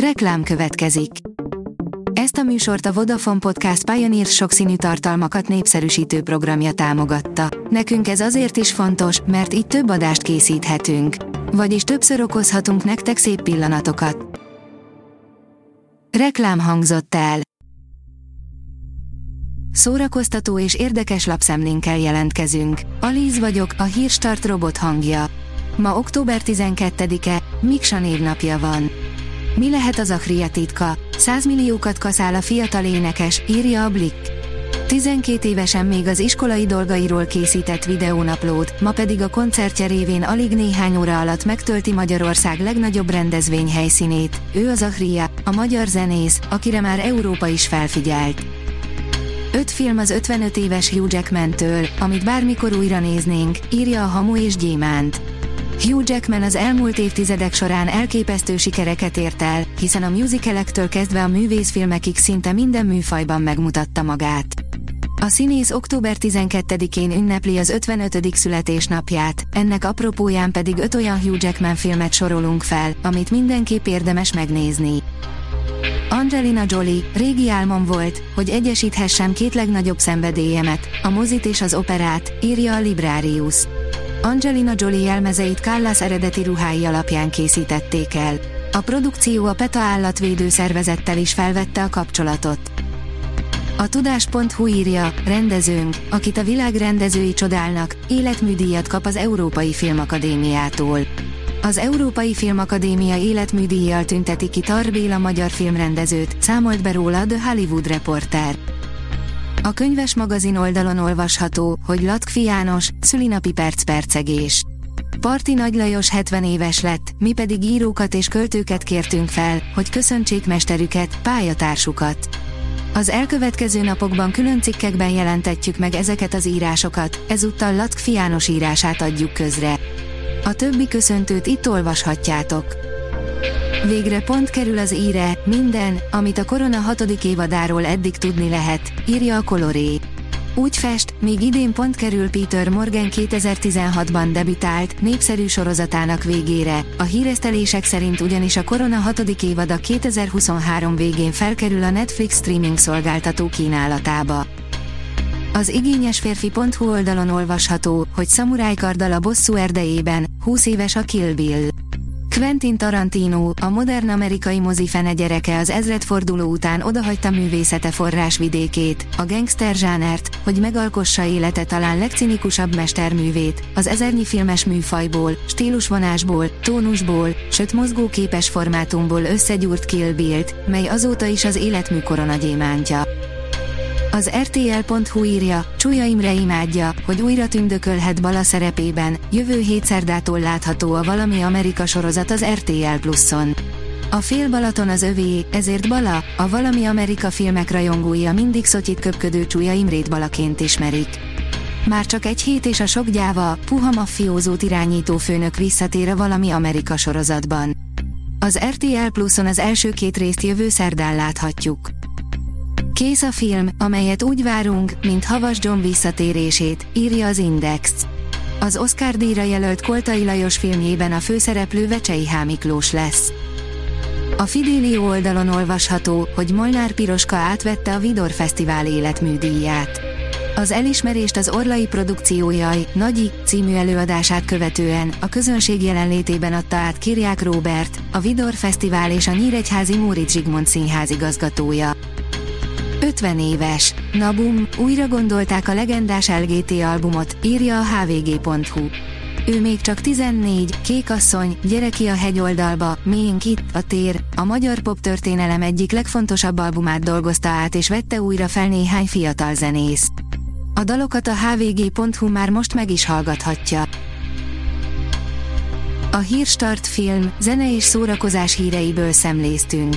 Reklám következik. Ezt a műsort a Vodafone Podcast Pioneer sokszínű tartalmakat népszerűsítő programja támogatta. Nekünk ez azért is fontos, mert így több adást készíthetünk. Vagyis többször okozhatunk nektek szép pillanatokat. Reklám hangzott el. Szórakoztató és érdekes lapszemlénkkel jelentkezünk. Alíz vagyok, a hírstart robot hangja. Ma október 12-e, Miksa névnapja van. Mi lehet az Achria titka? 100 milliókat kaszál a fiatal énekes, írja a Blick. 12 évesen még az iskolai dolgairól készített videónaplót, ma pedig a koncertje révén alig néhány óra alatt megtölti Magyarország legnagyobb rendezvény helyszínét. Ő az Achria, a magyar zenész, akire már Európa is felfigyelt. Öt film az 55 éves Hugh Jackman-től, amit bármikor újra néznénk, írja a Hamu és Gyémánt. Hugh Jackman az elmúlt évtizedek során elképesztő sikereket ért el, hiszen a musicalektől kezdve a művészfilmekig szinte minden műfajban megmutatta magát. A színész október 12-én ünnepli az 55. születésnapját, ennek apropóján pedig öt olyan Hugh Jackman filmet sorolunk fel, amit mindenképp érdemes megnézni. Angelina Jolie, régi álmom volt, hogy egyesíthessem két legnagyobb szenvedélyemet, a mozit és az operát, írja a Librarius. Angelina Jolie jelmezeit Callas eredeti ruhái alapján készítették el. A produkció a PETA állatvédő szervezettel is felvette a kapcsolatot. A tudás.hu írja, rendezőnk, akit a világ rendezői csodálnak, életműdíjat kap az Európai Filmakadémiától. Az Európai Filmakadémia életműdíjjal tünteti ki Tar Béla magyar filmrendezőt, számolt be róla The Hollywood Reporter. A könyves magazin oldalon olvasható, hogy Latkfi János, szülinapi perc-percegés. Parti Nagy Lajos 70 éves lett, mi pedig írókat és költőket kértünk fel, hogy köszöntsék mesterüket, pályatársukat. Az elkövetkező napokban külön cikkekben jelentetjük meg ezeket az írásokat, ezúttal Latkfi János írását adjuk közre. A többi köszöntőt itt olvashatjátok. Végre pont kerül az íre, minden, amit a korona hatodik évadáról eddig tudni lehet, írja a Coloré. Úgy fest, még idén pont kerül Peter Morgan 2016-ban debütált, népszerű sorozatának végére, a híresztelések szerint ugyanis a korona hatodik évada 2023 végén felkerül a Netflix streaming szolgáltató kínálatába. Az igényesférfi.hu oldalon olvasható, hogy szamurájkarddal a bosszú erdejében, 20 éves a Kill Bill. Quentin Tarantino, a modern amerikai fene gyereke az ezredforduló után odahagyta művészete forrásvidékét, a gangster zsánert, hogy megalkossa élete talán legcinikusabb mesterművét, az ezernyi filmes műfajból, stílusvonásból, tónusból, sőt mozgóképes formátumból összegyúrt Kill Bill-t, mely azóta is az életmű koronagyémántja. Az RTL.hu írja, Csúlya Imre imádja, hogy újra tündökölhet Bala szerepében, jövő hétszerdától látható a Valami Amerika sorozat az RTL Pluszon. A fél Balaton az övé, ezért Bala, a Valami Amerika filmek rajongói a mindig szotyit köpködő Csúlya Imrét Balaként ismerik. Már csak egy hét és a sok gyáva, puha maffiózót irányító főnök visszatér a Valami Amerika sorozatban. Az RTL Pluszon az első két részt jövő szerdán láthatjuk. Kész a film, amelyet úgy várunk, mint Havas John visszatérését, írja az Index. Az Oscar díjra jelölt Koltai Lajos filmjében a főszereplő Vecsei H. Miklós lesz. A Fidélió oldalon olvasható, hogy Molnár Piroska átvette a Vidor Fesztivál életműdíját. Az elismerést az Orlai produkciójai Nagyi című előadását követően a közönség jelenlétében adta át Kirják Róbert, a Vidor Fesztivál és a Nyíregyházi Móricz Zsigmond színház igazgatója. 50 éves. Nabum, újra gondolták a legendás LGT albumot, írja a hvg.hu. Ő még csak 14, kékasszony, gyereki a hegyoldalba, miénk itt, a tér, a magyar pop történelem egyik legfontosabb albumát dolgozta át és vette újra fel néhány fiatal zenész. A dalokat a hvg.hu már most meg is hallgathatja. A Hírstart film, zene és szórakozás híreiből szemléztünk.